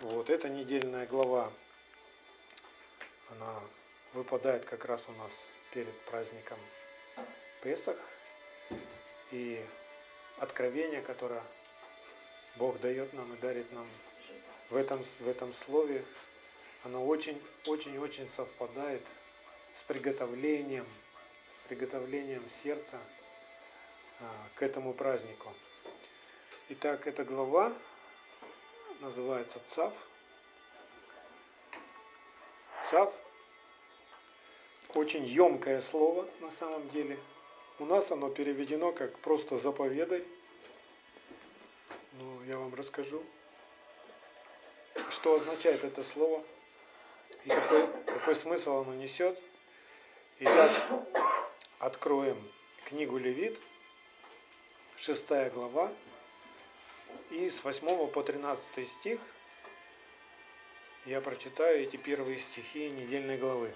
Вот эта недельная глава, она выпадает как раз у нас перед праздником Песах. И откровение, которое Бог дает нам и дарит нам в этом, в этом слове, оно очень-очень-очень совпадает с приготовлением, с приготовлением сердца а, к этому празднику. Итак, эта глава называется ЦАВ. ЦАВ очень емкое слово на самом деле. У нас оно переведено как просто заповедай. Ну, я вам расскажу, что означает это слово и какой, какой смысл оно несет. Итак, откроем книгу Левит, шестая глава, и с 8 по 13 стих я прочитаю эти первые стихи недельной главы.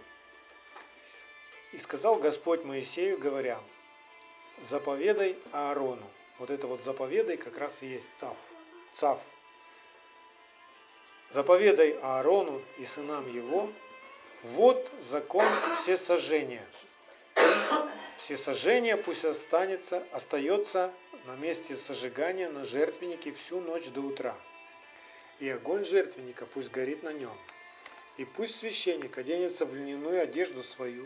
«И сказал Господь Моисею, говоря, заповедай Аарону». Вот это вот заповедай как раз и есть цав. Цав. Заповедай Аарону и сынам его, вот закон всесожжения. Всесожжение пусть останется, остается на месте сожигания на жертвеннике всю ночь до утра. И огонь жертвенника пусть горит на нем. И пусть священник оденется в льняную одежду свою,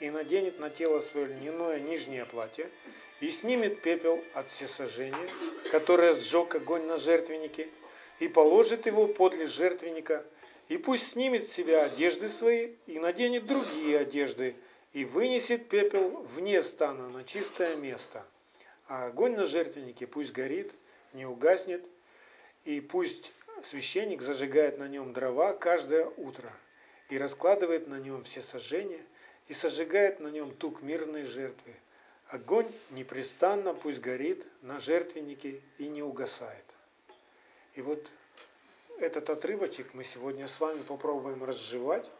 и наденет на тело свое льняное нижнее платье, и снимет пепел от всесожжения, которое сжег огонь на жертвеннике, и положит его подле жертвенника, и пусть снимет с себя одежды свои, и наденет другие одежды, и вынесет пепел вне стана на чистое место – а огонь на жертвеннике пусть горит, не угаснет, и пусть священник зажигает на нем дрова каждое утро и раскладывает на нем все сожжения и сожигает на нем тук мирной жертвы. Огонь непрестанно пусть горит на жертвеннике и не угасает. И вот этот отрывочек мы сегодня с вами попробуем разжевать,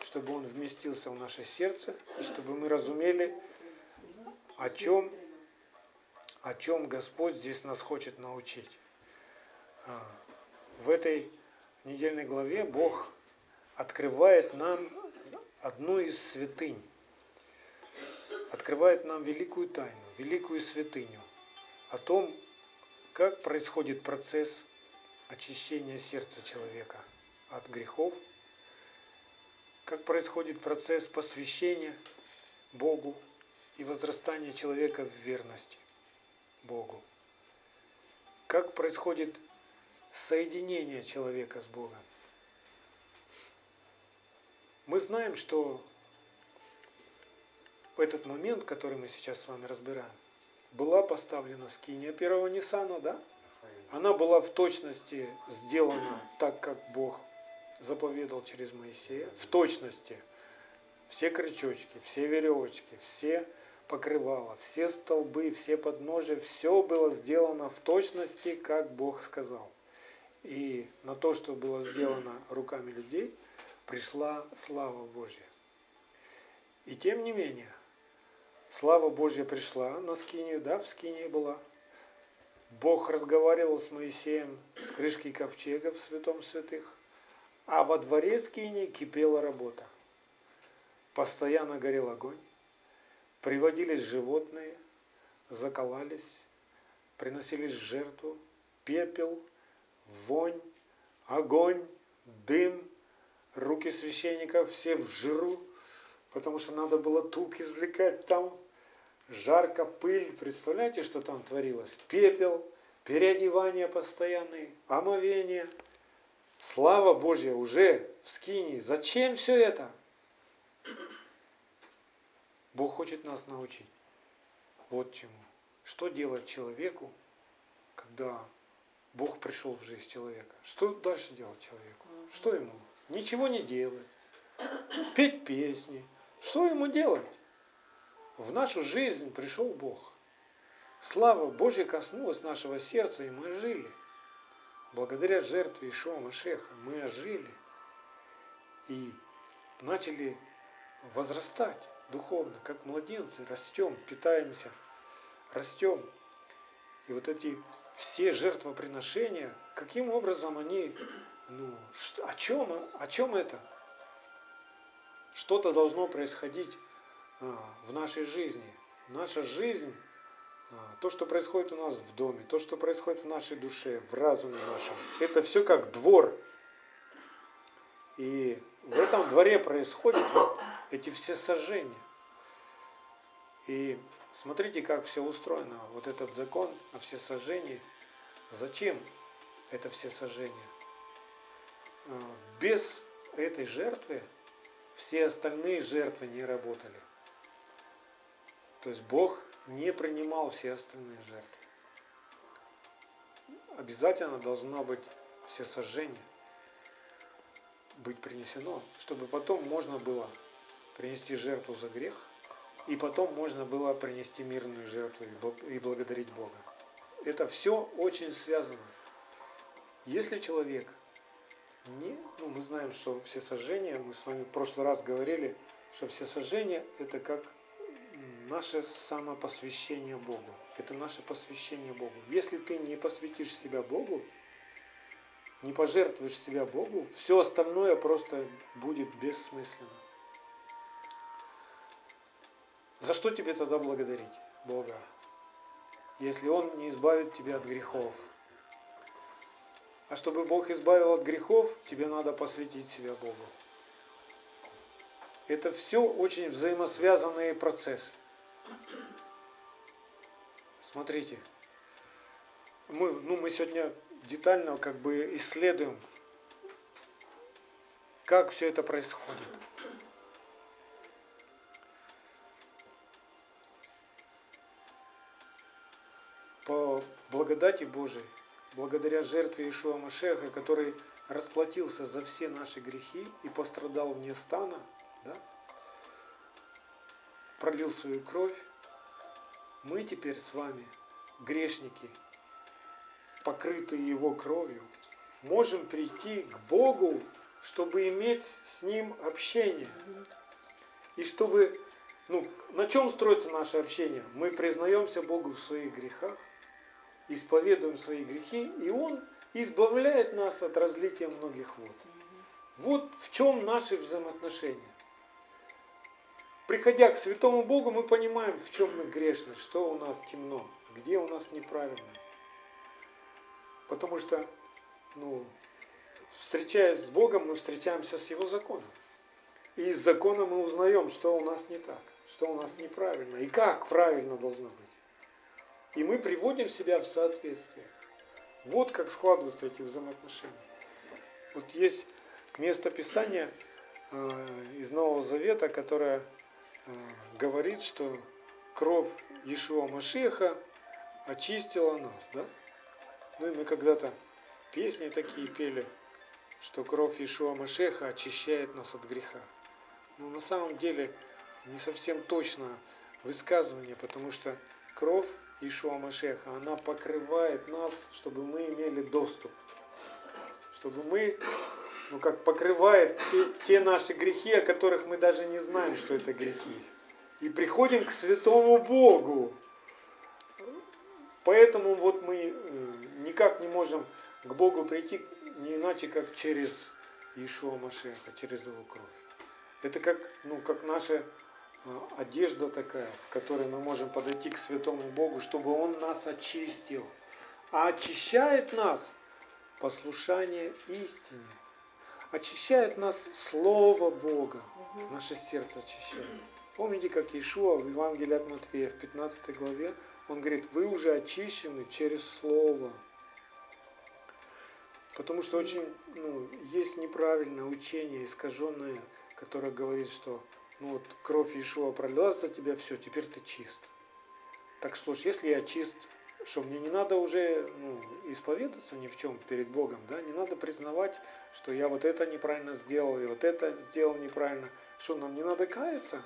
чтобы он вместился в наше сердце, и чтобы мы разумели, о чем о чем Господь здесь нас хочет научить. А, в этой недельной главе Бог открывает нам одну из святынь, открывает нам великую тайну, великую святыню о том, как происходит процесс очищения сердца человека от грехов, как происходит процесс посвящения Богу и возрастания человека в верности. Богу. Как происходит соединение человека с Богом? Мы знаем, что в этот момент, который мы сейчас с вами разбираем, была поставлена скиния первого Ниссана, да? Она была в точности сделана так, как Бог заповедал через Моисея, в точности. Все крючочки, все веревочки, все покрывало, все столбы, все подножия, все было сделано в точности, как Бог сказал. И на то, что было сделано руками людей, пришла слава Божья. И тем не менее, слава Божья пришла на скинию, да, в скинии была. Бог разговаривал с Моисеем с крышки ковчега в святом святых, а во дворе скинии кипела работа. Постоянно горел огонь Приводились животные, заколались, приносились в жертву, пепел, вонь, огонь, дым, руки священников все в жиру, потому что надо было тук извлекать там, жарко, пыль, представляете, что там творилось? Пепел, переодевание постоянные, омовение. Слава Божья уже в скинии. Зачем все это? Бог хочет нас научить. Вот чему. Что делать человеку, когда Бог пришел в жизнь человека? Что дальше делать человеку? Что ему? Ничего не делать. Петь песни. Что ему делать? В нашу жизнь пришел Бог. Слава Божья коснулась нашего сердца, и мы жили. Благодаря жертве Ишуа Машеха мы ожили и начали возрастать духовно, как младенцы, растем, питаемся, растем. И вот эти все жертвоприношения, каким образом они ну, о чем, о чем это? Что-то должно происходить а, в нашей жизни. Наша жизнь, то, что происходит у нас в доме, то, что происходит в нашей душе, в разуме нашем, это все как двор. И в этом дворе происходят вот эти все сожжения. И смотрите, как все устроено. Вот этот закон о всесожжении. Зачем это всесожжение? А, без этой жертвы все остальные жертвы не работали. То есть Бог не принимал все остальные жертвы. Обязательно должно быть все сожжение быть принесено, чтобы потом можно было принести жертву за грех, и потом можно было принести мирную жертву и благодарить Бога. Это все очень связано. Если человек не, ну, мы знаем, что все сожжения, мы с вами в прошлый раз говорили, что все сожжения это как наше самопосвящение Богу. Это наше посвящение Богу. Если ты не посвятишь себя Богу, не пожертвуешь себя Богу, все остальное просто будет бессмысленно. За что тебе тогда благодарить Бога, если Он не избавит тебя от грехов? А чтобы Бог избавил от грехов, тебе надо посвятить себя Богу. Это все очень взаимосвязанные процессы. Смотрите, мы, ну, мы сегодня детально как бы исследуем, как все это происходит. По благодати Божией, благодаря жертве Ишуа Машеха, который расплатился за все наши грехи и пострадал вне стана, да, пролил свою кровь, мы теперь с вами, грешники, покрытые Его кровью, можем прийти к Богу, чтобы иметь с Ним общение. И чтобы, ну, на чем строится наше общение? Мы признаемся Богу в своих грехах, исповедуем свои грехи, и Он избавляет нас от разлития многих вод. Вот в чем наши взаимоотношения. Приходя к святому Богу, мы понимаем, в чем мы грешны, что у нас темно, где у нас неправильно. Потому что, ну, встречаясь с Богом, мы встречаемся с Его законом. И из закона мы узнаем, что у нас не так, что у нас неправильно, и как правильно должно быть. И мы приводим себя в соответствие. Вот как складываются эти взаимоотношения. Вот есть место Писания э, из Нового Завета, которое говорит, что кровь Ишуа Машеха очистила нас. Да? Ну и мы когда-то песни такие пели, что кровь Ишуа Машеха очищает нас от греха. Но на самом деле не совсем точно высказывание, потому что кровь Ишуа Машеха, она покрывает нас, чтобы мы имели доступ. Чтобы мы, ну как покрывает те, те наши грехи, о которых мы даже не знаем, что это грехи. И приходим к святому Богу. Поэтому вот мы э, никак не можем к Богу прийти не иначе, как через Ишуа Машеха, через его кровь. Это как, ну, как наша а, одежда такая, в которой мы можем подойти к святому Богу, чтобы Он нас очистил. А очищает нас послушание истине. Очищает нас Слово Бога. Наше сердце очищает. Помните, как Иешуа в Евангелии от Матфея в 15 главе, он говорит, вы уже очищены через Слово. Потому что очень ну, есть неправильное учение, искаженное, которое говорит, что ну вот кровь Иешуа пролилась за тебя, все, теперь ты чист. Так что ж, если я чист, что мне не надо уже ну, исповедаться ни в чем перед Богом, да, не надо признавать, что я вот это неправильно сделал, и вот это сделал неправильно. Что нам не надо каяться?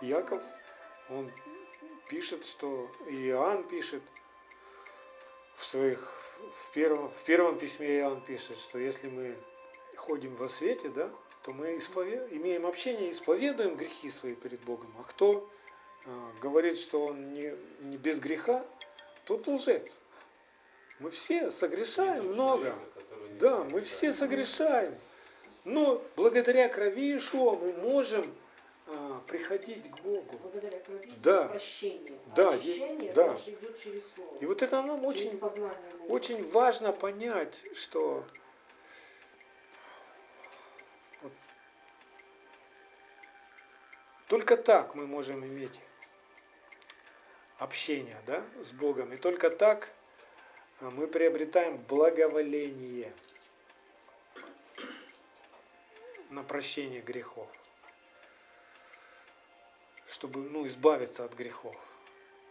Яков, он пишет, что и Иоанн пишет в своих в первом, в первом письме Иоанн пишет, что если мы ходим во свете, да, то мы исповед... имеем общение, исповедуем грехи свои перед Богом. А кто э, говорит, что он не, не без греха, тот лжец. Мы все согрешаем много. Да, мы все согрешаем. Но благодаря крови Ишуа мы можем а, приходить к Богу. Благодаря крови Да. прощение. А Да, есть- да. идет через слово. И вот это нам очень, очень важно понять, что вот только так мы можем иметь общение да, с Богом. И только так а, мы приобретаем благоволение на прощение грехов. Чтобы ну, избавиться от грехов.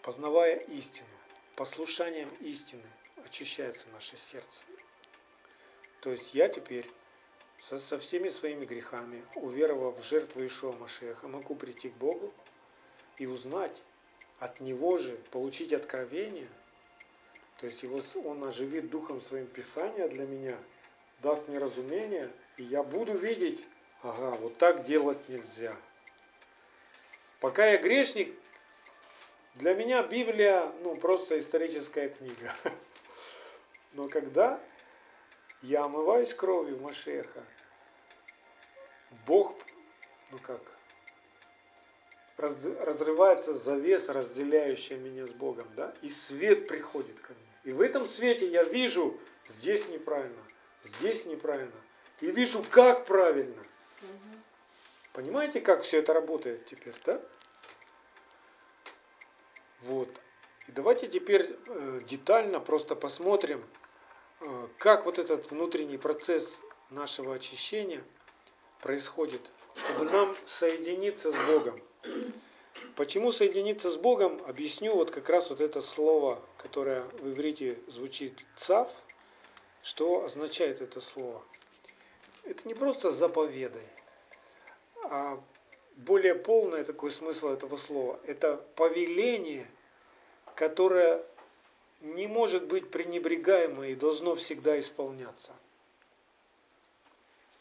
Познавая истину, послушанием истины очищается наше сердце. То есть я теперь со, со всеми своими грехами, уверовав в жертву Ишуа Машеха, могу прийти к Богу и узнать от Него же, получить откровение. То есть его, Он оживит Духом Своим Писания для меня, даст мне разумение, и я буду видеть, ага, вот так делать нельзя. Пока я грешник, для меня Библия, ну, просто историческая книга. Но когда я омываюсь кровью Машеха, Бог, ну как, разрывается завеса, разделяющая меня с Богом, да, и свет приходит ко мне. И в этом свете я вижу, здесь неправильно, здесь неправильно, и вижу, как правильно. Мгм. Понимаете, как все это работает теперь, да? Вот. И давайте теперь э, детально просто посмотрим, э, как вот этот внутренний процесс нашего очищения происходит, чтобы нам соединиться с Богом. Почему соединиться с Богом, объясню вот как раз вот это слово, которое в иврите звучит цав, что означает это слово. Это не просто заповедай, а более полный такой смысл этого слова. Это повеление, которое не может быть пренебрегаемо и должно всегда исполняться.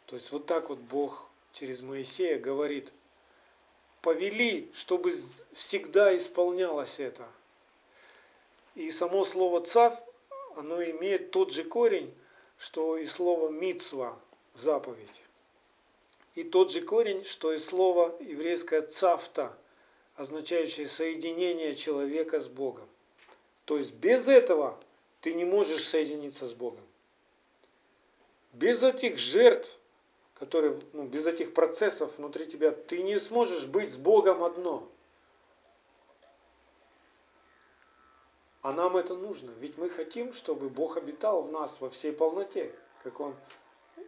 То есть вот так вот Бог через Моисея говорит, повели, чтобы всегда исполнялось это. И само слово цав, оно имеет тот же корень, что и слово мицва, заповедь. И тот же корень, что и слово еврейское цафта, означающее соединение человека с Богом. То есть без этого ты не можешь соединиться с Богом. Без этих жертв, которые, ну, без этих процессов внутри тебя, ты не сможешь быть с Богом одно. А нам это нужно, ведь мы хотим, чтобы Бог обитал в нас во всей полноте, как Он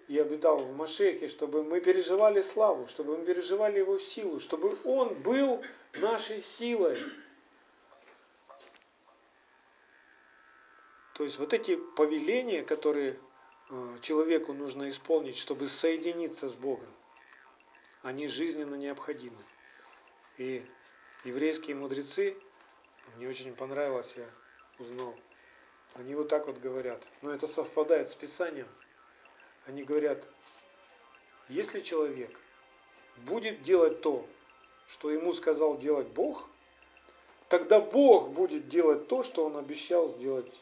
и обитал в Машехе, чтобы мы переживали славу, чтобы мы переживали Его силу, чтобы Он был нашей силой. То есть вот эти повеления, которые человеку нужно исполнить, чтобы соединиться с Богом, они жизненно необходимы. И еврейские мудрецы, мне очень понравилось, я узнал, они вот так вот говорят, но это совпадает с Писанием, они говорят, если человек будет делать то, что ему сказал делать Бог, тогда Бог будет делать то, что он обещал сделать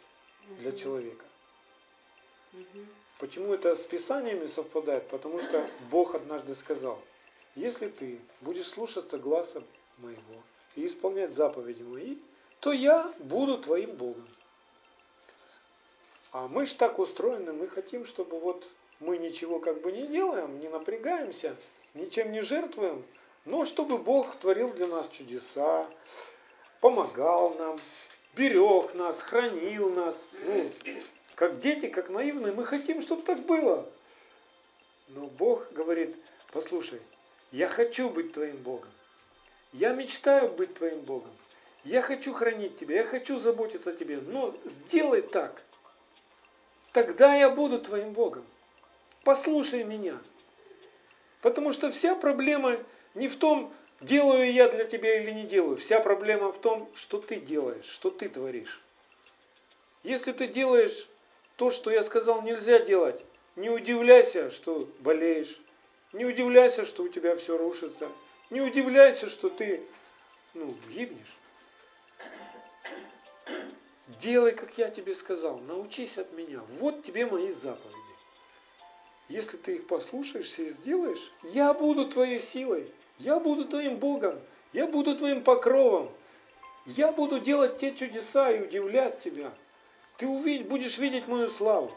для человека. Почему это с Писаниями совпадает? Потому что Бог однажды сказал, если ты будешь слушаться гласа моего и исполнять заповеди мои, то я буду твоим Богом. А мы ж так устроены, мы хотим, чтобы вот мы ничего как бы не делаем, не напрягаемся, ничем не жертвуем, но чтобы Бог творил для нас чудеса, помогал нам, берег нас, хранил нас. Ну, как дети, как наивные, мы хотим, чтобы так было. Но Бог говорит, послушай, я хочу быть твоим Богом. Я мечтаю быть твоим Богом. Я хочу хранить тебя, я хочу заботиться о тебе. Но сделай так. Тогда я буду твоим Богом. Послушай меня. Потому что вся проблема не в том, делаю я для тебя или не делаю. Вся проблема в том, что ты делаешь, что ты творишь. Если ты делаешь то, что я сказал нельзя делать, не удивляйся, что болеешь. Не удивляйся, что у тебя все рушится. Не удивляйся, что ты ну, гибнешь. Делай, как я тебе сказал. Научись от меня. Вот тебе мои заповеди. если ты их послушаешься и сделаешь, я буду твоей силой, я буду твоим Богом, я буду твоим покровом, я буду делать те чудеса и удивлять тебя. Ты увидишь, будешь видеть мою славу.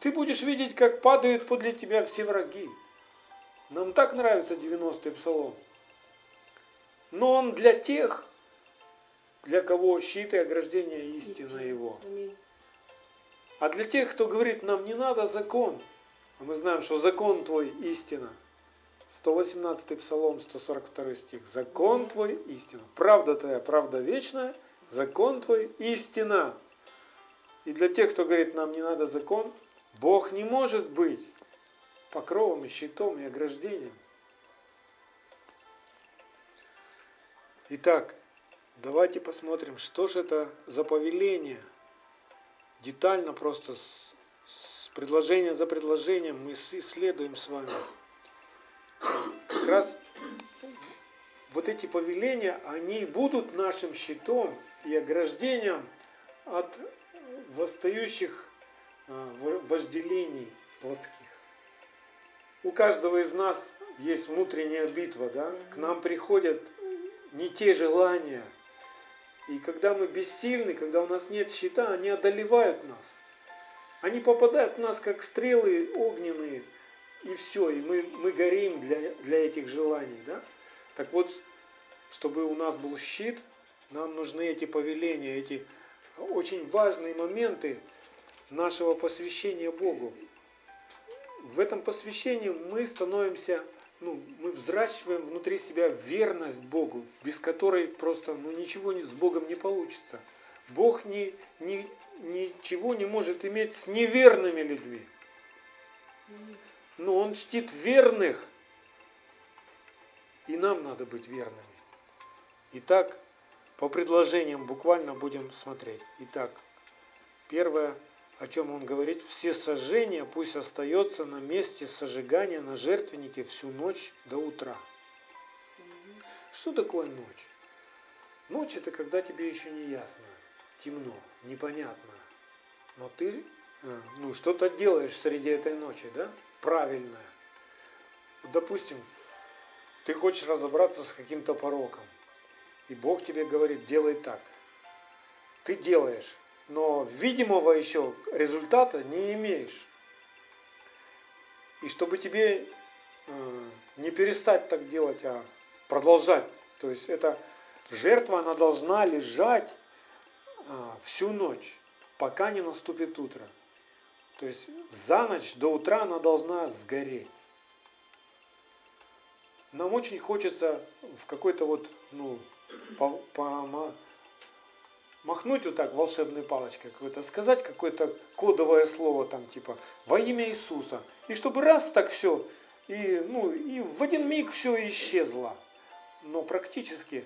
Ты будешь видеть, как падают подле тебя все враги. Нам так нравится 90-й псалом. Но он для тех, для кого щит и ограждение истина, истина. его. А для тех, кто говорит, нам не надо закон, а мы знаем, что закон твой истина. 118 псалом, 142 стих. Закон твой истина. Правда твоя, правда вечная, закон твой истина. И для тех, кто говорит, нам не надо закон, Бог не может быть покровом и щитом и ограждением. Итак, давайте посмотрим, что же это за повеление. Детально просто с, с предложения за предложением мы исследуем с вами. Как раз вот эти повеления, они будут нашим щитом и ограждением от восстающих а, вожделений плотских. У каждого из нас есть внутренняя битва, да? К нам приходят не те желания. И когда мы бессильны, когда у нас нет щита, они одолевают нас. Они попадают в нас, как стрелы огненные, и все, и мы, мы горим для, для этих желаний. Да? Так вот, чтобы у нас был щит, нам нужны эти повеления, эти очень важные моменты нашего посвящения Богу. В этом посвящении мы становимся, ну, мы взращиваем внутри себя верность Богу, без которой просто ну, ничего с Богом не получится. Бог ни, ни, ничего не может иметь с неверными людьми. Но Он чтит верных, и нам надо быть верными. Итак, по предложениям буквально будем смотреть. Итак, первое, о чем он говорит, все сожжения пусть остается на месте сожигания на жертвеннике всю ночь до утра. Что такое ночь? Ночь это когда тебе еще не ясно, темно, непонятно. Но ты э, ну, что-то делаешь среди этой ночи, да? Правильное. Допустим, ты хочешь разобраться с каким-то пороком. И Бог тебе говорит, делай так. Ты делаешь, но видимого еще результата не имеешь. И чтобы тебе э, не перестать так делать, а продолжать. То есть эта жертва, она должна лежать э, всю ночь, пока не наступит утро. То есть за ночь до утра она должна сгореть. Нам очень хочется в какой-то вот, ну, по, по, махнуть вот так волшебной палочкой какой-то, сказать какое-то кодовое слово там типа во имя Иисуса. И чтобы раз так все, и, ну, и в один миг все исчезло. Но практически,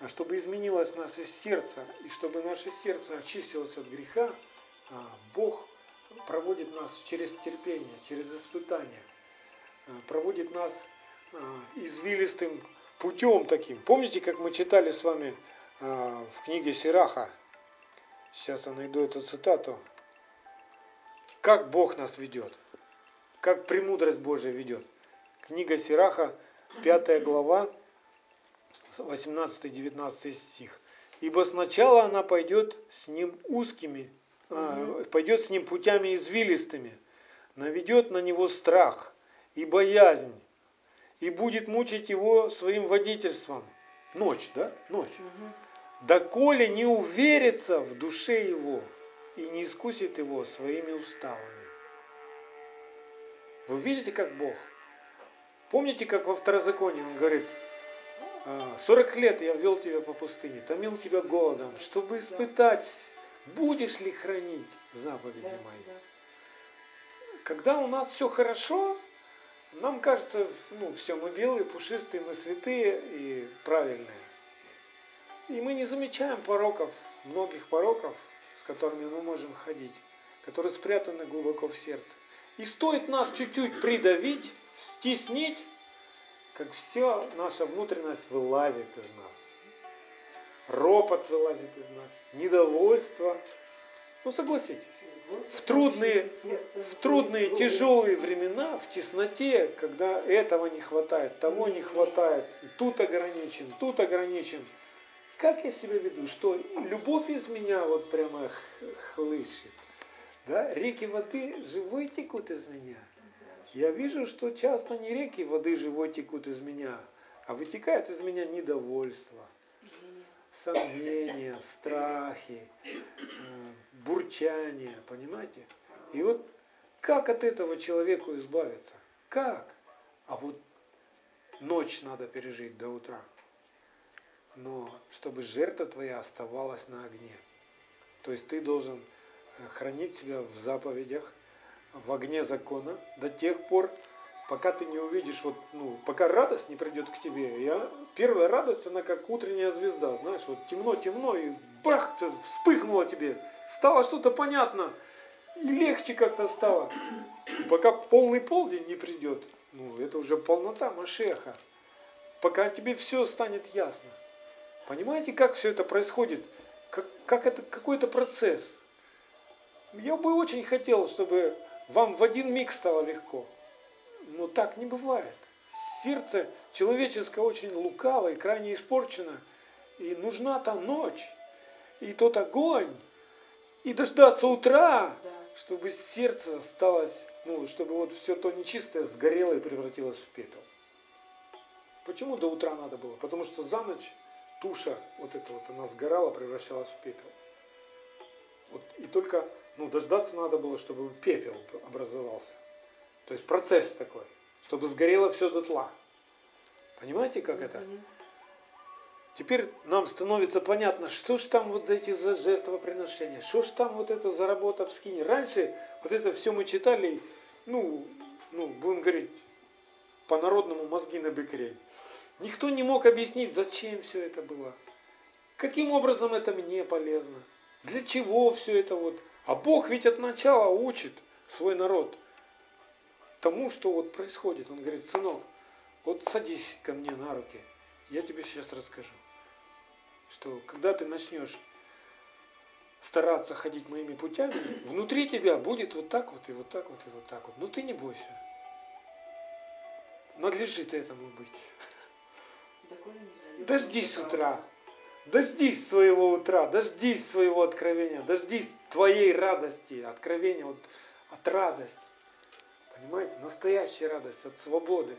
а чтобы изменилось наше сердце, и чтобы наше сердце очистилось от греха, а, Бог проводит нас через терпение, через испытания, а, проводит нас извилистым путем таким. Помните, как мы читали с вами э, в книге Сираха? Сейчас я найду эту цитату. Как Бог нас ведет, как премудрость Божия ведет. Книга Сираха, 5 глава, 18-19 стих. Ибо сначала она пойдет с ним узкими, э, пойдет с ним путями извилистыми, наведет на него страх и боязнь, и будет мучить его своим водительством. Ночь, да? Ночь. Угу. Доколе не уверится в душе его и не искусит его своими уставами. Вы видите, как Бог? Помните, как во второзаконии он говорит, 40 «А, лет я ввел тебя по пустыне, томил тебя голодом, чтобы испытать, будешь ли хранить заповеди мои. Когда у нас все хорошо, нам кажется, ну, все, мы белые, пушистые, мы святые и правильные. И мы не замечаем пороков, многих пороков, с которыми мы можем ходить, которые спрятаны глубоко в сердце. И стоит нас чуть-чуть придавить, стеснить, как все, наша внутренность вылазит из нас. Ропот вылазит из нас, недовольство, Ну согласитесь. В трудные, в трудные, тяжелые времена, в тесноте, когда этого не хватает, того не хватает, тут ограничен, тут ограничен. Как я себя веду? Что любовь из меня вот прямо хлыщет. Да? Реки воды живой текут из меня. Я вижу, что часто не реки воды живой текут из меня, а вытекает из меня недовольство, сомнения, страхи, бурчание, понимаете? И вот как от этого человеку избавиться? Как? А вот ночь надо пережить до утра. Но чтобы жертва твоя оставалась на огне. То есть ты должен э, хранить себя в заповедях, в огне закона до тех пор, пока ты не увидишь, вот, ну, пока радость не придет к тебе. Я, первая радость, она как утренняя звезда, знаешь, вот темно-темно, и бах, вспыхнуло тебе, стало что-то понятно, и легче как-то стало. И пока полный полдень не придет, ну, это уже полнота Машеха. Пока тебе все станет ясно. Понимаете, как все это происходит? Как, как это какой-то процесс. Я бы очень хотел, чтобы вам в один миг стало легко. Но так не бывает. Сердце человеческое очень лукаво и крайне испорчено. И нужна та ночь, и тот огонь, и дождаться утра, Да. чтобы сердце осталось, ну, чтобы вот все то нечистое сгорело и превратилось в пепел. Почему до утра надо было? Потому что за ночь туша, вот эта вот, она сгорала, превращалась в пепел. Вот, и только, ну, дождаться надо было, чтобы пепел образовался. То есть процесс такой, чтобы сгорело все дотла. Понимаете, как это? Мгм. Теперь нам становится понятно, что ж там вот эти за жертвоприношения, что ж там вот это за работа в скине. Раньше вот это все мы читали, ну, ну, будем говорить, по-народному мозги на бекрень. Никто не мог объяснить, зачем все это было. Каким образом это мне полезно. Для чего все это вот. А Бог ведь от начала учит свой народ тому, что вот происходит. Он говорит, сынок, вот садись ко мне на руки, я тебе сейчас расскажу, что когда ты начнешь стараться ходить моими путями, внутри тебя будет вот так вот и вот так вот и вот так вот. Но ты не бойся. Надлежит этому быть. Дождись утра. Дождись своего утра, дождись своего откровения, дождись твоей радости, откровения вот, от радости. Понимаете? Настоящая радость от свободы,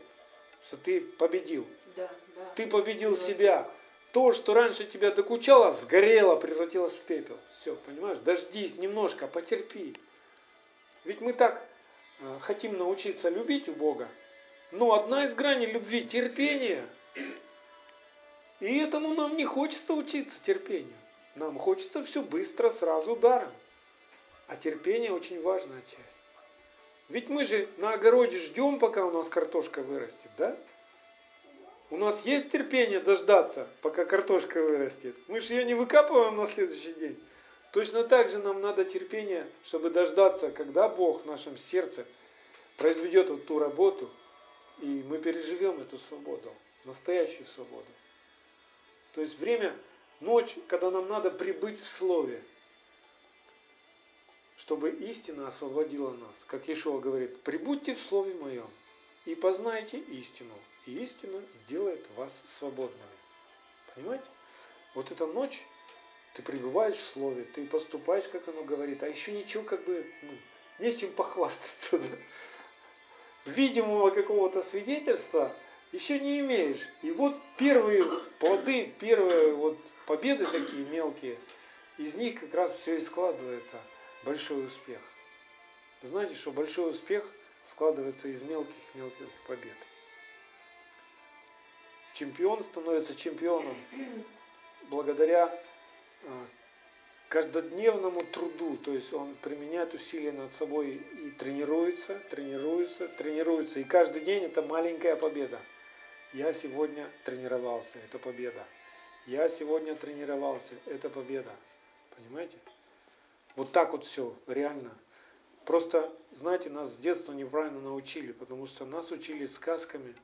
что ты победил. Да, да. Ты победил Согласна. себя. То, что раньше тебя докучало, сгорело, превратилось в пепел. Все, понимаешь? Дождись немножко, потерпи. Ведь мы так э, хотим научиться любить у Бога. Но одна из граней любви – терпение. И этому нам не хочется учиться терпению. Нам хочется все быстро, сразу, даром. А терпение очень важная часть. Ведь мы же на огороде ждем, пока у нас картошка вырастет, да? У нас есть терпение дождаться, пока картошка вырастет. Мы же ее не выкапываем на следующий день. Точно так же нам надо терпение, чтобы дождаться, когда Бог в нашем сердце произведет вот ту работу, и мы переживем эту свободу, настоящую свободу. То есть время, ночь, когда нам надо прибыть в Слове, чтобы истина освободила нас. Как Ишуа говорит, прибудьте в Слове Моем и познайте истину, и истина сделает вас свободными. Понимаете? Вот эта ночь, ты пребываешь в Слове, ты поступаешь, как оно говорит, а еще ничего как бы, ну, нечем похвастаться. Да? Видимого какого-то свидетельства еще не имеешь. И вот первые плоды, первые вот победы такие мелкие, из них как раз все и складывается большой успех. Знаете, что большой успех складывается из мелких-мелких побед. Чемпион становится чемпионом благодаря э, каждодневному труду, то есть он применяет усилия над собой и тренируется, тренируется, тренируется. И каждый день это маленькая победа. Я сегодня тренировался, это победа. Я сегодня тренировался, это победа. Понимаете? Вот так вот все, реально. Просто, знаете, нас с детства неправильно научили, потому что нас учили сказками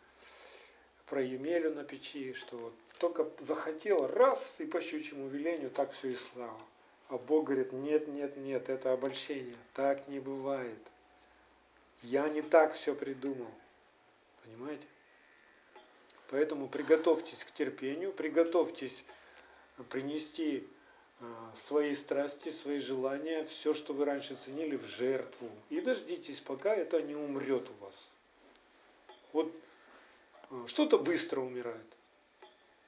про Емелю на печи, что вот только захотела, раз, и по щучьему велению так все и стало. А Бог говорит, нет, нет, нет, это обольщение. Так не бывает. Я не так все придумал. Понимаете? Поэтому приготовьтесь к терпению, приготовьтесь принести свои страсти, свои желания, все, что вы раньше ценили, в жертву. И дождитесь, пока это не умрет у вас. Вот а, что-то быстро умирает.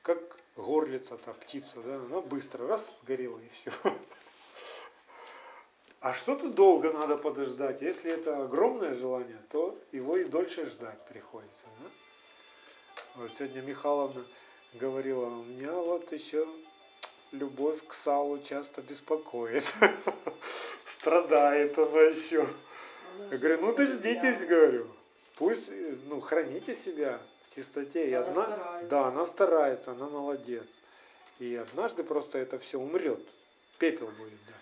Как горлица, та птица, да, она быстро раз сгорела и все. А что-то долго надо подождать. Если это огромное желание, то его и дольше ждать приходится. Да? Вот сегодня Михайловна говорила, у меня вот еще любовь к Салу часто беспокоит. Страдает она еще. Я говорю, ну дождитесь, говорю. Пусть, ну, храните себя в чистоте. И одна, да, она старается, она молодец. И однажды просто это все умрет. Пепел будет, да.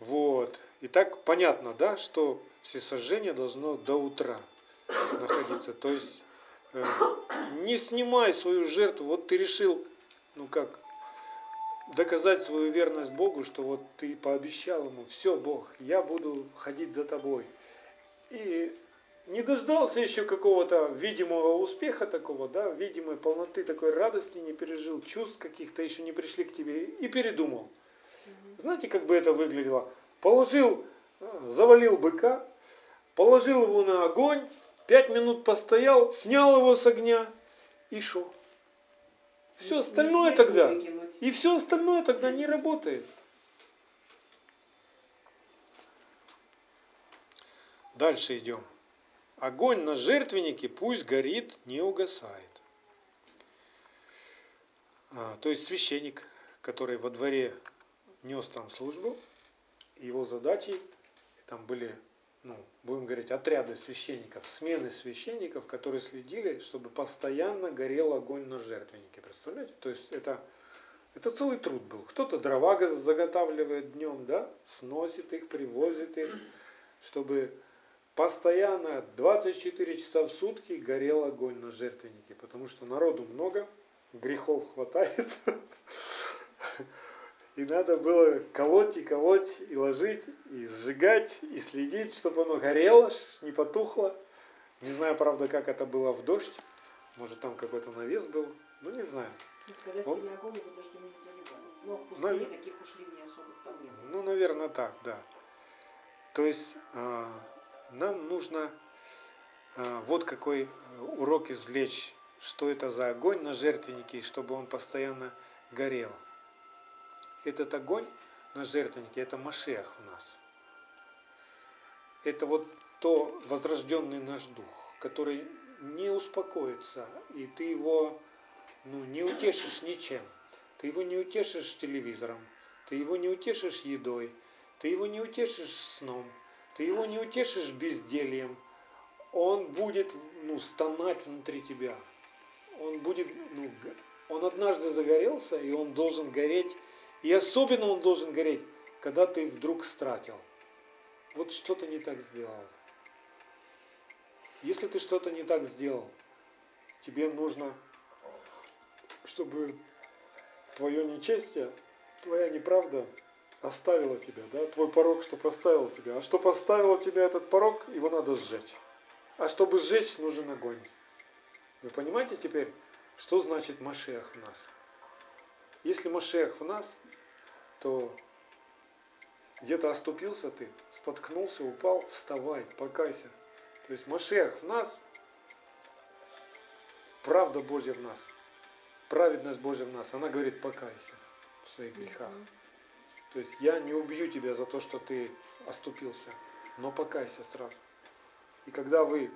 Вот. И так понятно, да, что всесожжение должно до утра находиться. То есть э, не снимай свою жертву. Вот ты решил, ну как, доказать свою верность Богу, что вот ты пообещал ему, все, Бог, я буду ходить за тобой. И не дождался еще какого-то видимого успеха такого, да, видимой полноты такой радости не пережил, чувств каких-то еще не пришли к тебе и передумал. Знаете, как бы это выглядело? Положил, завалил быка, положил его на огонь, пять минут постоял, снял его с огня и шел. Все остальное тогда, и все остальное тогда не работает. Дальше идем. Огонь на жертвеннике пусть горит, не угасает. А, то есть священник, который во дворе нес там службу, его задачей, там были ну, будем говорить, отряды священников, смены священников, которые следили, чтобы постоянно горел огонь на жертвеннике. Представляете? То есть это, это целый труд был. Кто-то дрова заготавливает днем, да, сносит их, привозит их, чтобы постоянно 24 часа в сутки горел огонь на жертвеннике, потому что народу много, грехов хватает. И надо было колоть и колоть, и ложить, и сжигать, и следить, чтобы оно горело, не потухло. Не знаю, правда, как это было в дождь. Может, там какой-то навес был. Ну, не знаю. Когда сильный огонь, его дождем не заливали. Но в пустыне Нав... таких ушли не там было. Ну, наверное, так, да. То есть, э, нам нужно э, вот какой урок извлечь, что это за огонь на жертвеннике, чтобы он постоянно горел этот огонь на жертвеннике, это Машех в нас. Это вот то возрожденный наш дух, который не успокоится, и ты его ну, не утешишь ничем. Ты его не утешишь телевизором, ты его не утешишь едой, ты его не утешишь сном, ты его не утешишь бездельем. Он будет ну, стонать внутри тебя. Он будет, ну, он однажды загорелся, и он должен гореть и особенно он должен гореть, когда ты вдруг стратил. Вот что-то не так сделал. Если ты что-то не так сделал, тебе нужно, чтобы твое нечестие, твоя неправда оставила тебя, да, твой порог, что поставил тебя. А что поставил тебя этот порог, его надо сжечь. А чтобы сжечь, нужен огонь. Вы понимаете теперь, что значит Машех в нас? Если Машех в нас, то где-то оступился ты, споткнулся, упал, вставай, покайся. То есть Машех в нас, правда Божья в нас, праведность Божья в нас, она говорит покайся в своих грехах. То есть я не убью тебя за то, что ты оступился, но покайся сразу. И когда вы,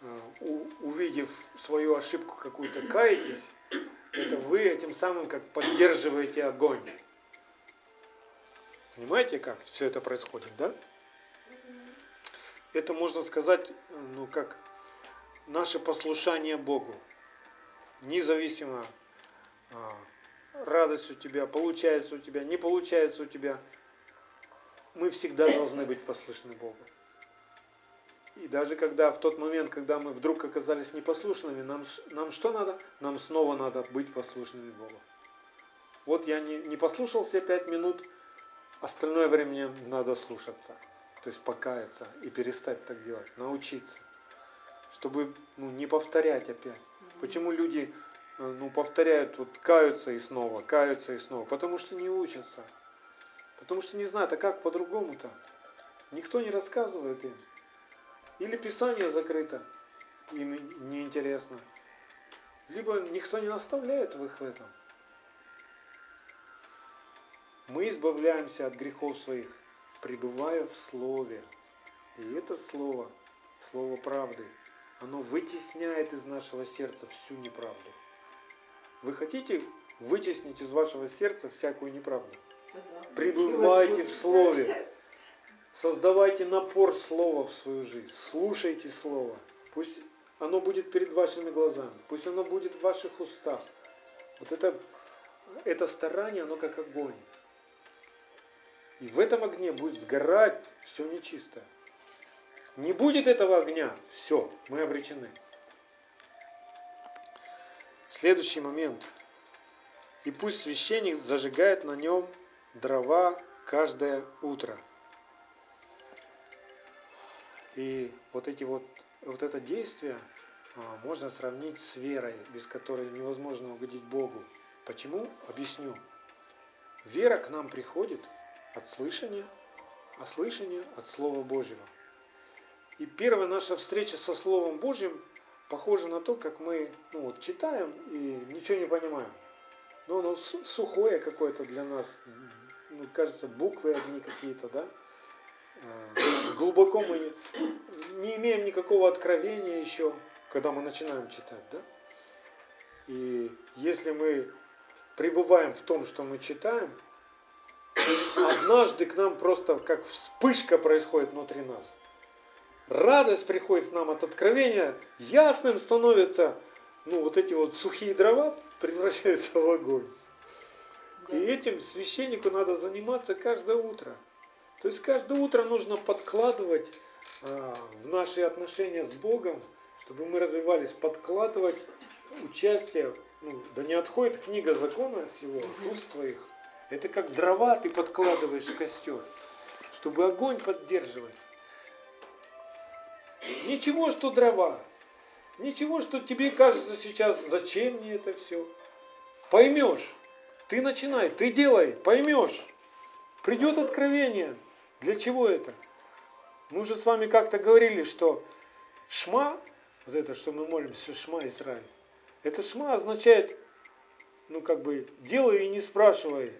э, увидев свою ошибку какую-то, каетесь, это вы этим самым как поддерживаете огонь. Понимаете, как все это происходит, да? Это можно сказать, ну как, наше послушание Богу. Независимо, а, радость у тебя, получается у тебя, не получается у тебя. Мы всегда должны быть послушны Богу. И даже когда в тот момент, когда мы вдруг оказались непослушными, нам, нам что надо? Нам снова надо быть послушными Богу. Вот я не, не послушался пять минут, остальное время надо слушаться. То есть покаяться и перестать так делать, научиться. Чтобы ну, не повторять опять. Почему люди э, ну, повторяют, вот каются и снова, каются и снова? Потому что не учатся. Потому что не знают, а как по-другому-то? Никто не рассказывает им. Или Писание закрыто, им неинтересно. Либо никто не наставляет в их в этом. Мы избавляемся от грехов своих, пребывая в Слове. И это Слово, Слово правды, оно вытесняет из нашего сердца всю неправду. Вы хотите вытеснить из вашего сердца всякую неправду? Пребывайте в Слове. Создавайте напор Слова в свою жизнь. Слушайте Слово. Пусть оно будет перед вашими глазами. Пусть оно будет в ваших устах. Вот это, это старание, оно как огонь. И в этом огне будет сгорать все нечистое. Не будет этого огня, все, мы обречены. Следующий момент. И пусть священник зажигает на нем дрова каждое утро. И вот эти вот, вот это действие а, можно сравнить с верой, без которой невозможно угодить Богу. Почему? Объясню. Вера к нам приходит от слышания, а слышание от Слова Божьего. И первая наша встреча со Словом Божьим похожа на то, как мы ну, вот, читаем и ничего не понимаем. Но оно сухое какое-то для нас, ну, кажется, буквы одни какие-то, да? А, глубоко мы не имеем никакого откровения еще, когда мы начинаем читать, да? И если мы пребываем в том, что мы читаем, однажды к нам просто как вспышка происходит внутри нас. Радость приходит к нам от откровения, ясным становится, ну вот эти вот сухие дрова превращаются в огонь. И этим священнику надо заниматься каждое утро. То есть каждое утро нужно подкладывать а, в наши отношения с Богом, чтобы мы развивались, подкладывать участие, ну, да не отходит книга закона всего, уст твоих. Это как дрова ты подкладываешь в костер, чтобы огонь поддерживать. Ничего, что дрова. Ничего, что тебе кажется сейчас, зачем мне это все. Поймешь. Ты начинай, ты делай, поймешь. Придет откровение. Для чего это? Мы уже с вами как-то говорили, что шма, вот это, что мы молимся, шма Израиль, это шма означает, ну как бы, делай и не спрашивай.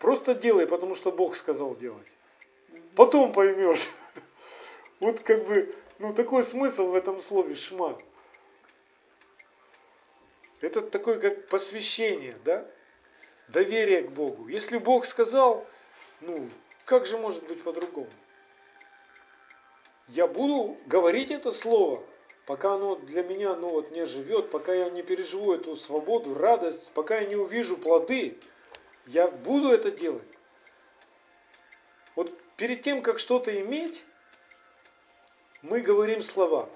Просто делай, потому что Бог сказал делать. Потом поймешь. Вот как бы, ну такой смысл в этом слове шма. Это такое как посвящение, да? Доверие к Богу. Если Бог сказал, ну, как же может быть по-другому? Я буду говорить это слово, пока оно для меня ну, вот, не живет, пока я не переживу эту свободу, радость, пока я не увижу плоды, я буду это делать. Вот перед тем, как что-то иметь, мы говорим слова.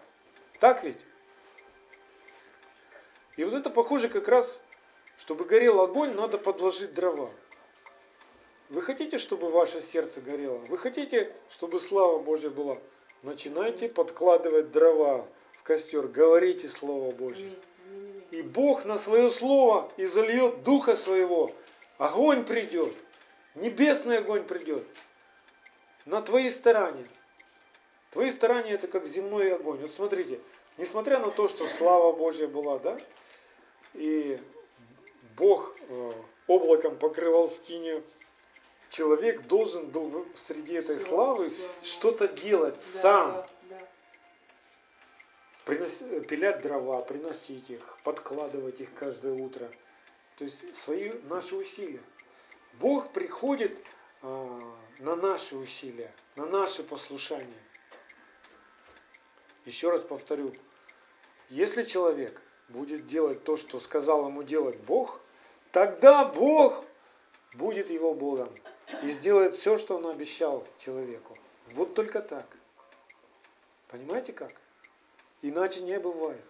Так ведь? И вот это похоже как раз, чтобы горел огонь, надо подложить дрова. Вы хотите, чтобы ваше сердце горело? Вы хотите, чтобы слава Божья была? Начинайте подкладывать дрова в костер, говорите Слово Божье. И Бог на свое Слово изольет Духа Своего. Огонь придет, небесный огонь придет на твои старания. Твои старания это как земной огонь. Вот смотрите, несмотря на то, что слава Божья была, да, и Бог э, облаком покрывал скинию, человек должен был среди этой славы что-то делать сам. Да, да. Принос, пилять дрова, приносить их, подкладывать их каждое утро. То есть свои наши усилия. Бог приходит а, на наши усилия, на наше послушание. Еще раз повторю, если человек будет делать то, что сказал ему делать Бог, тогда Бог будет его Богом и сделает все, что он обещал человеку. Вот только так. Понимаете как? Иначе не бывает.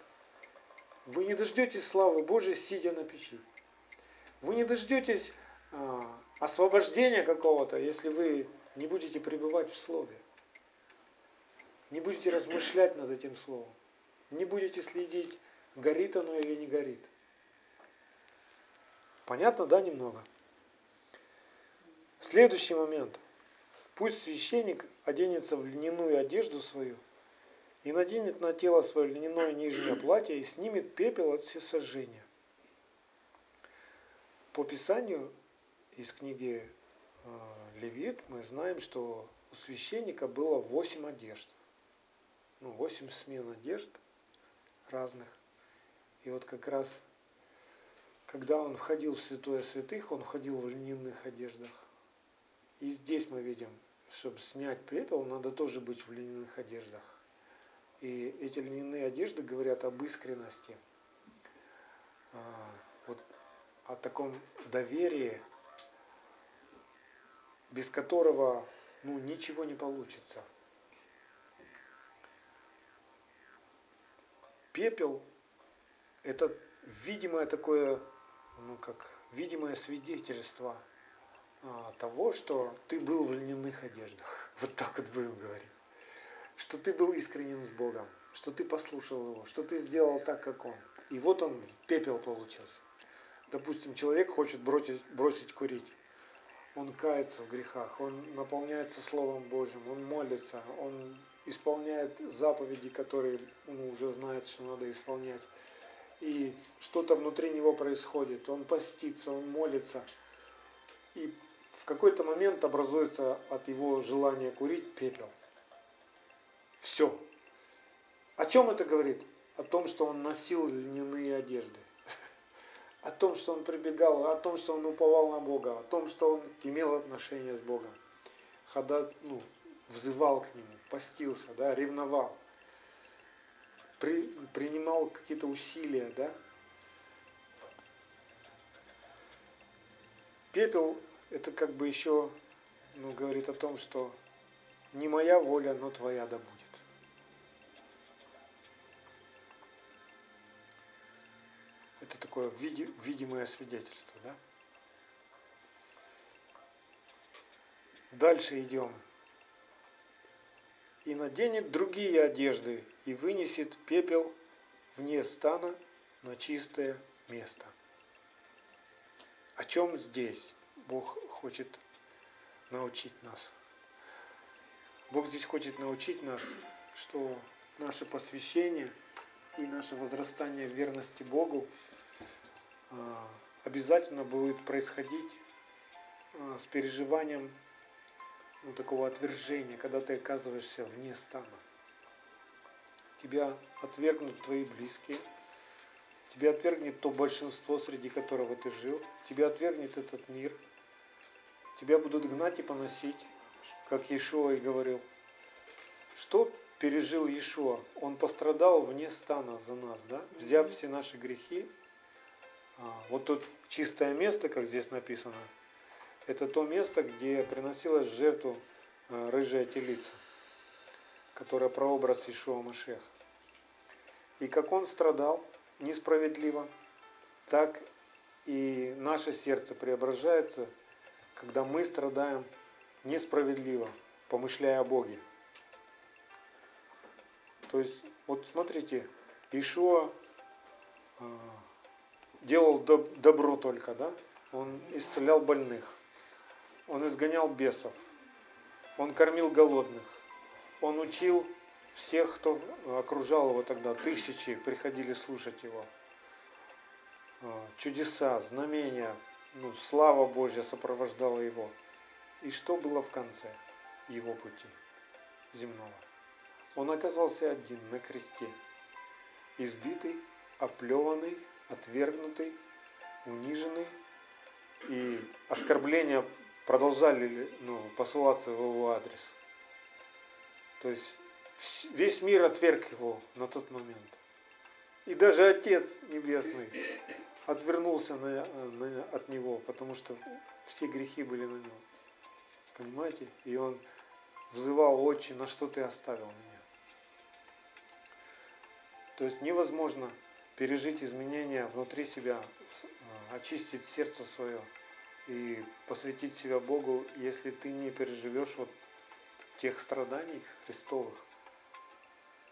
Вы не дождетесь славы Божией, сидя на печи. Вы не дождетесь а, освобождения какого-то, если вы не будете пребывать в Слове. Не будете размышлять над этим Словом. Не будете следить, горит оно или не горит. Понятно, да, немного? Следующий момент. Пусть священник оденется в льняную одежду свою и наденет на тело свое льняное нижнее платье и снимет пепел от всесожжения. По Писанию из книги э, Левит мы знаем, что у священника было восемь одежд. Ну, восемь смен одежд разных. И вот как раз, когда он входил в святое святых, он входил в льняных одеждах. И здесь мы видим, чтобы снять пепел, надо тоже быть в льняных одеждах. И эти льняные одежды говорят об искренности, а, вот о таком доверии, без которого ну, ничего не получится. Пепел – это видимое такое, ну как, видимое свидетельство – а, того, что ты был в льняных одеждах. Вот так вот будем говорить. Что ты был искренен с Богом, что ты послушал Его, что ты сделал так, как Он. И вот он, пепел получился. Допустим, человек хочет бросить, бросить курить. Он кается в грехах, он наполняется Словом Божьим, он молится, он исполняет заповеди, которые он уже знает, что надо исполнять. И что-то внутри него происходит. Он постится, он молится. И в какой-то момент образуется от его желания курить пепел. Все. О чем это говорит? О том, что он носил льняные одежды. О том, что он прибегал, о том, что он уповал на Бога, о том, что он имел отношение с Богом. Хода, ну, взывал к Нему, постился, да, ревновал, при, принимал какие-то усилия, да. Пепел это как бы еще ну, говорит о том, что не моя воля, но твоя да будет. Это такое видимое свидетельство, да? Дальше идем. И наденет другие одежды, и вынесет пепел вне стана на чистое место. О чем здесь? Бог хочет научить нас. Бог здесь хочет научить нас, что наше посвящение и наше возрастание в верности Богу а, обязательно будет происходить а, с переживанием ну, такого отвержения, когда ты оказываешься вне стана. Тебя отвергнут твои близкие, тебя отвергнет то большинство, среди которого ты жил, тебя отвергнет этот мир – тебя будут гнать и поносить, как Иешуа и говорил. Что пережил Иешуа? Он пострадал вне стана за нас, да? взяв все наши грехи. А, вот тут чистое место, как здесь написано, это то место, где приносилась жертву а, рыжая телица, которая прообраз Ишуа Машех. И как он страдал несправедливо, так и наше сердце преображается – когда мы страдаем несправедливо, помышляя о Боге. То есть, вот смотрите, Ишуа э, делал добро только, да? Он исцелял больных, он изгонял бесов, он кормил голодных, он учил всех, кто окружал его тогда, тысячи приходили слушать его. Э, чудеса, знамения, ну, слава Божья сопровождала его. И что было в конце его пути земного? Он оказался один на кресте, избитый, оплеванный, отвергнутый, униженный, и оскорбления продолжали ну, посылаться в его адрес. То есть весь мир отверг его на тот момент. И даже Отец Небесный отвернулся на, на, от него, потому что все грехи были на нем. Понимаете? И он взывал, отче, на что ты оставил меня? То есть невозможно пережить изменения внутри себя, очистить сердце свое, и посвятить себя Богу, если ты не переживешь вот тех страданий Христовых,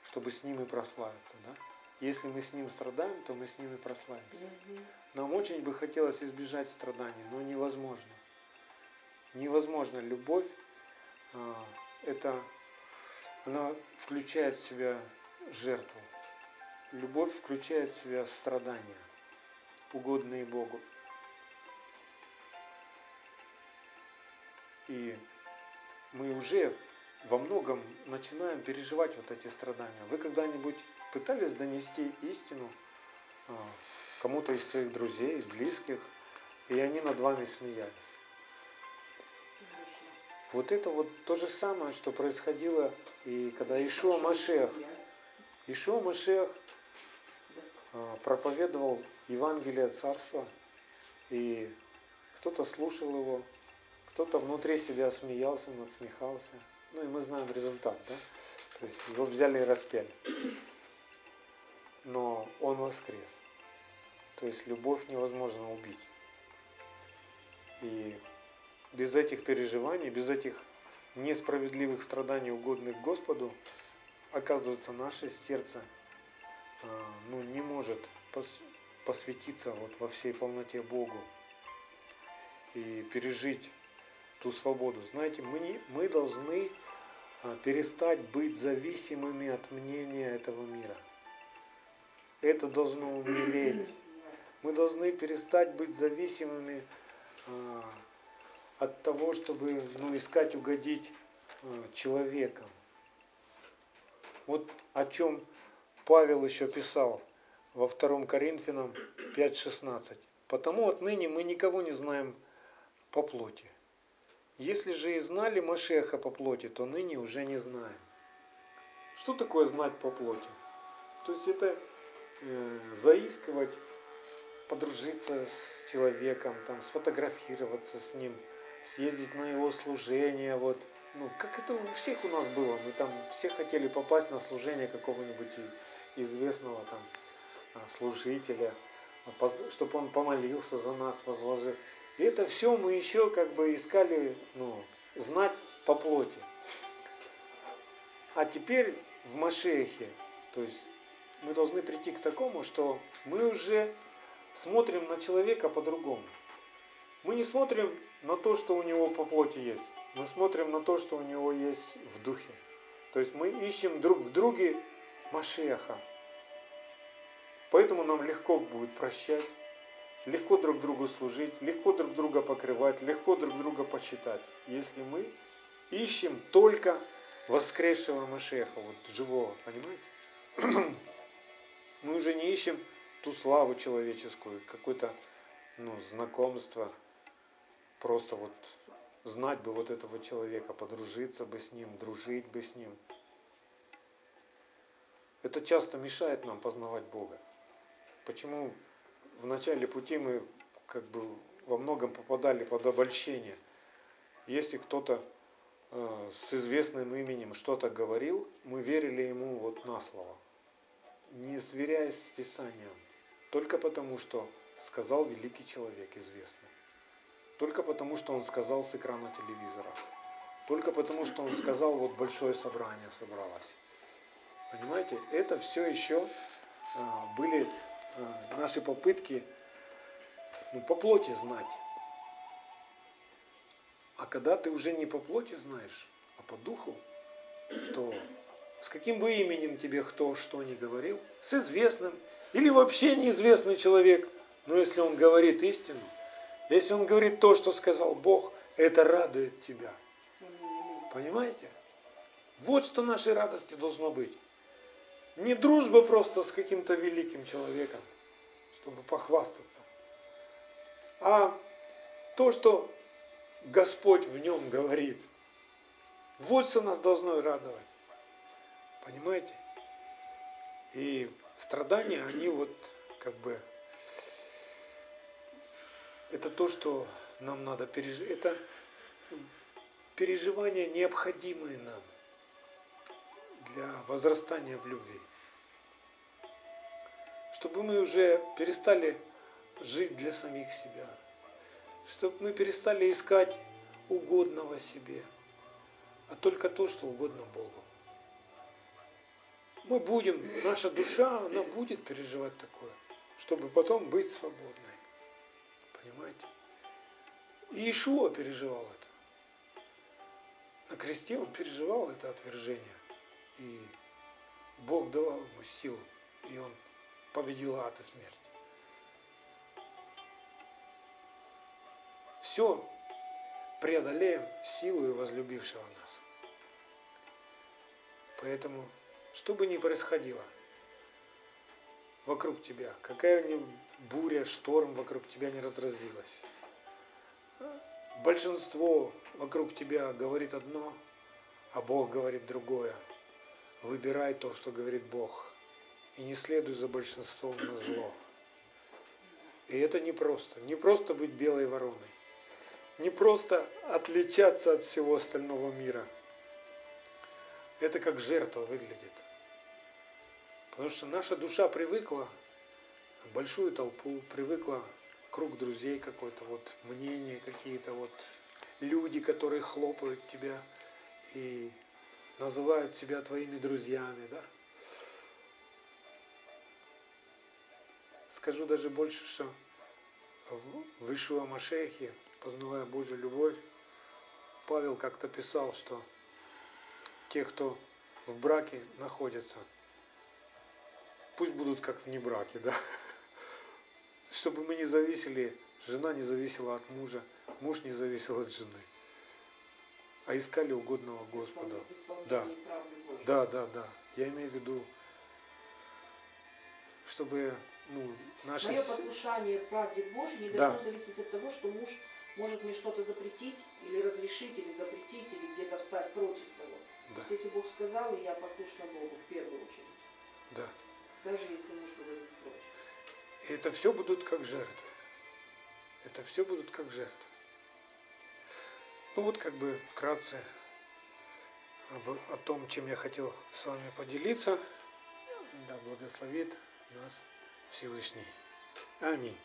чтобы с ними прославиться, да? Если мы с ним страдаем, то мы с ними прославимся. Мгм. Нам очень бы хотелось избежать страданий, но невозможно. Невозможно. Любовь, а, это, она включает в себя жертву. Любовь включает в себя страдания, угодные Богу. И мы уже во многом начинаем переживать вот эти страдания. Вы когда-нибудь пытались донести истину а, кому-то из своих друзей, близких, и они над вами смеялись? Вот это вот то же самое, что происходило и когда Ишуа Машех. Ишуа Машех а, проповедовал Евангелие Царства, и кто-то слушал его, кто-то внутри себя смеялся, надсмехался. Ну и мы знаем результат, да? То есть его взяли и распяли. Но он воскрес. То есть любовь невозможно убить. И без этих переживаний, без этих несправедливых страданий, угодных Господу, оказывается, наше сердце а, ну, не может пос- посвятиться вот во всей полноте Богу и пережить ту свободу. Знаете, мы, не, мы должны а, перестать быть зависимыми от мнения этого мира. Это должно умереть. Мы должны перестать быть зависимыми а, от того, чтобы ну, искать угодить а, человеком. Вот о чем Павел еще писал во 2 Коринфянам 5.16. Потому отныне мы никого не знаем по плоти. Если же и знали Машеха по плоти, то ныне уже не знаем. Что такое знать по плоти? То есть это э, заискивать, подружиться с человеком, там, сфотографироваться с ним, съездить на его служение, вот, ну, как это у всех у нас было, мы там все хотели попасть на служение какого-нибудь известного там а, служителя, чтобы он помолился за нас, возложил. И это все мы еще как бы искали, ну, знать по плоти. А теперь в Машехе, то есть мы должны прийти к такому, что мы уже смотрим на человека по-другому. Мы не смотрим на то, что у него по плоти есть. Мы смотрим на то, что у него есть в духе. То есть мы ищем друг в друге Машеха. Поэтому нам легко будет прощать, легко друг другу служить, легко друг друга покрывать, легко друг друга почитать, если мы ищем только воскресшего Машеха, вот живого, понимаете? Мы уже не ищем ту славу человеческую, какое-то ну, знакомство, просто вот знать бы вот этого человека, подружиться бы с ним, дружить бы с ним. Это часто мешает нам познавать Бога. Почему в начале пути мы как бы во многом попадали под обольщение. Если кто-то э, с известным именем что-то говорил, мы верили ему вот на слово, не сверяясь с Писанием, только потому, что сказал великий человек известный, только потому, что он сказал с экрана телевизора, только потому, что он сказал, вот большое собрание собралось. Понимаете, это все еще э, были наши попытки ну, по плоти знать. А когда ты уже не по плоти знаешь, а по духу, то с каким бы именем тебе кто что ни говорил, с известным или вообще неизвестный человек, но если он говорит истину, если он говорит то, что сказал Бог, это радует тебя. Понимаете? Вот что нашей радости должно быть. Не дружба просто с каким-то великим человеком, чтобы похвастаться, а то, что Господь в нем говорит. Вот что нас должно радовать. Понимаете? И страдания, они вот как бы это то, что нам надо пережить. Это переживания необходимые нам для возрастания в любви. Чтобы мы уже перестали жить для самих себя. чтобы мы перестали искать угодного себе, а только то, что угодно Богу. Мы будем, наша душа, она будет переживать такое, чтобы потом быть свободной. Понимаете? И Иешуа переживал это. На кресте он переживал это отвержение. И Бог давал ему силу, и он победил ад и смерть. Все преодолеем силу и возлюбившего нас. Поэтому, что бы ни происходило вокруг тебя, какая ни буря, шторм вокруг тебя не разразилась, большинство вокруг тебя говорит одно, а Бог говорит другое. Выбирай то, что говорит Бог, и не следуй за большинством на зло. И это не просто. Не просто быть белой вороной не просто отличаться от всего остального мира. Это как жертва выглядит. Потому что наша душа привыкла в большую толпу, привыкла круг друзей какой-то, вот мнения какие-то, вот люди, которые хлопают тебя и называют себя твоими друзьями, да? Скажу даже больше, что в Ишуа Машехе познавая Божью любовь, Павел как-то писал, что те, кто в браке находятся, пусть будут как вне браке, да? Чтобы мы не зависели, жена не зависела от мужа, муж не зависел от жены, а искали угодного Господу. Да, да, да, да. Я имею в виду, чтобы ну, наши... Мое послушание правде Божьей не должно да. зависеть от того, что муж может мне что-то запретить, или разрешить, или запретить, или где-то встать против того. Да. То есть если Бог сказал, и я послушна Богу в первую очередь. Да. Даже если муж говорит против. И это все будут как жертвы. Это все будут как жертвы. Ну вот как бы вкратце об, о том, чем я хотел с вами поделиться. Да благословит нас Всевышний. Аминь.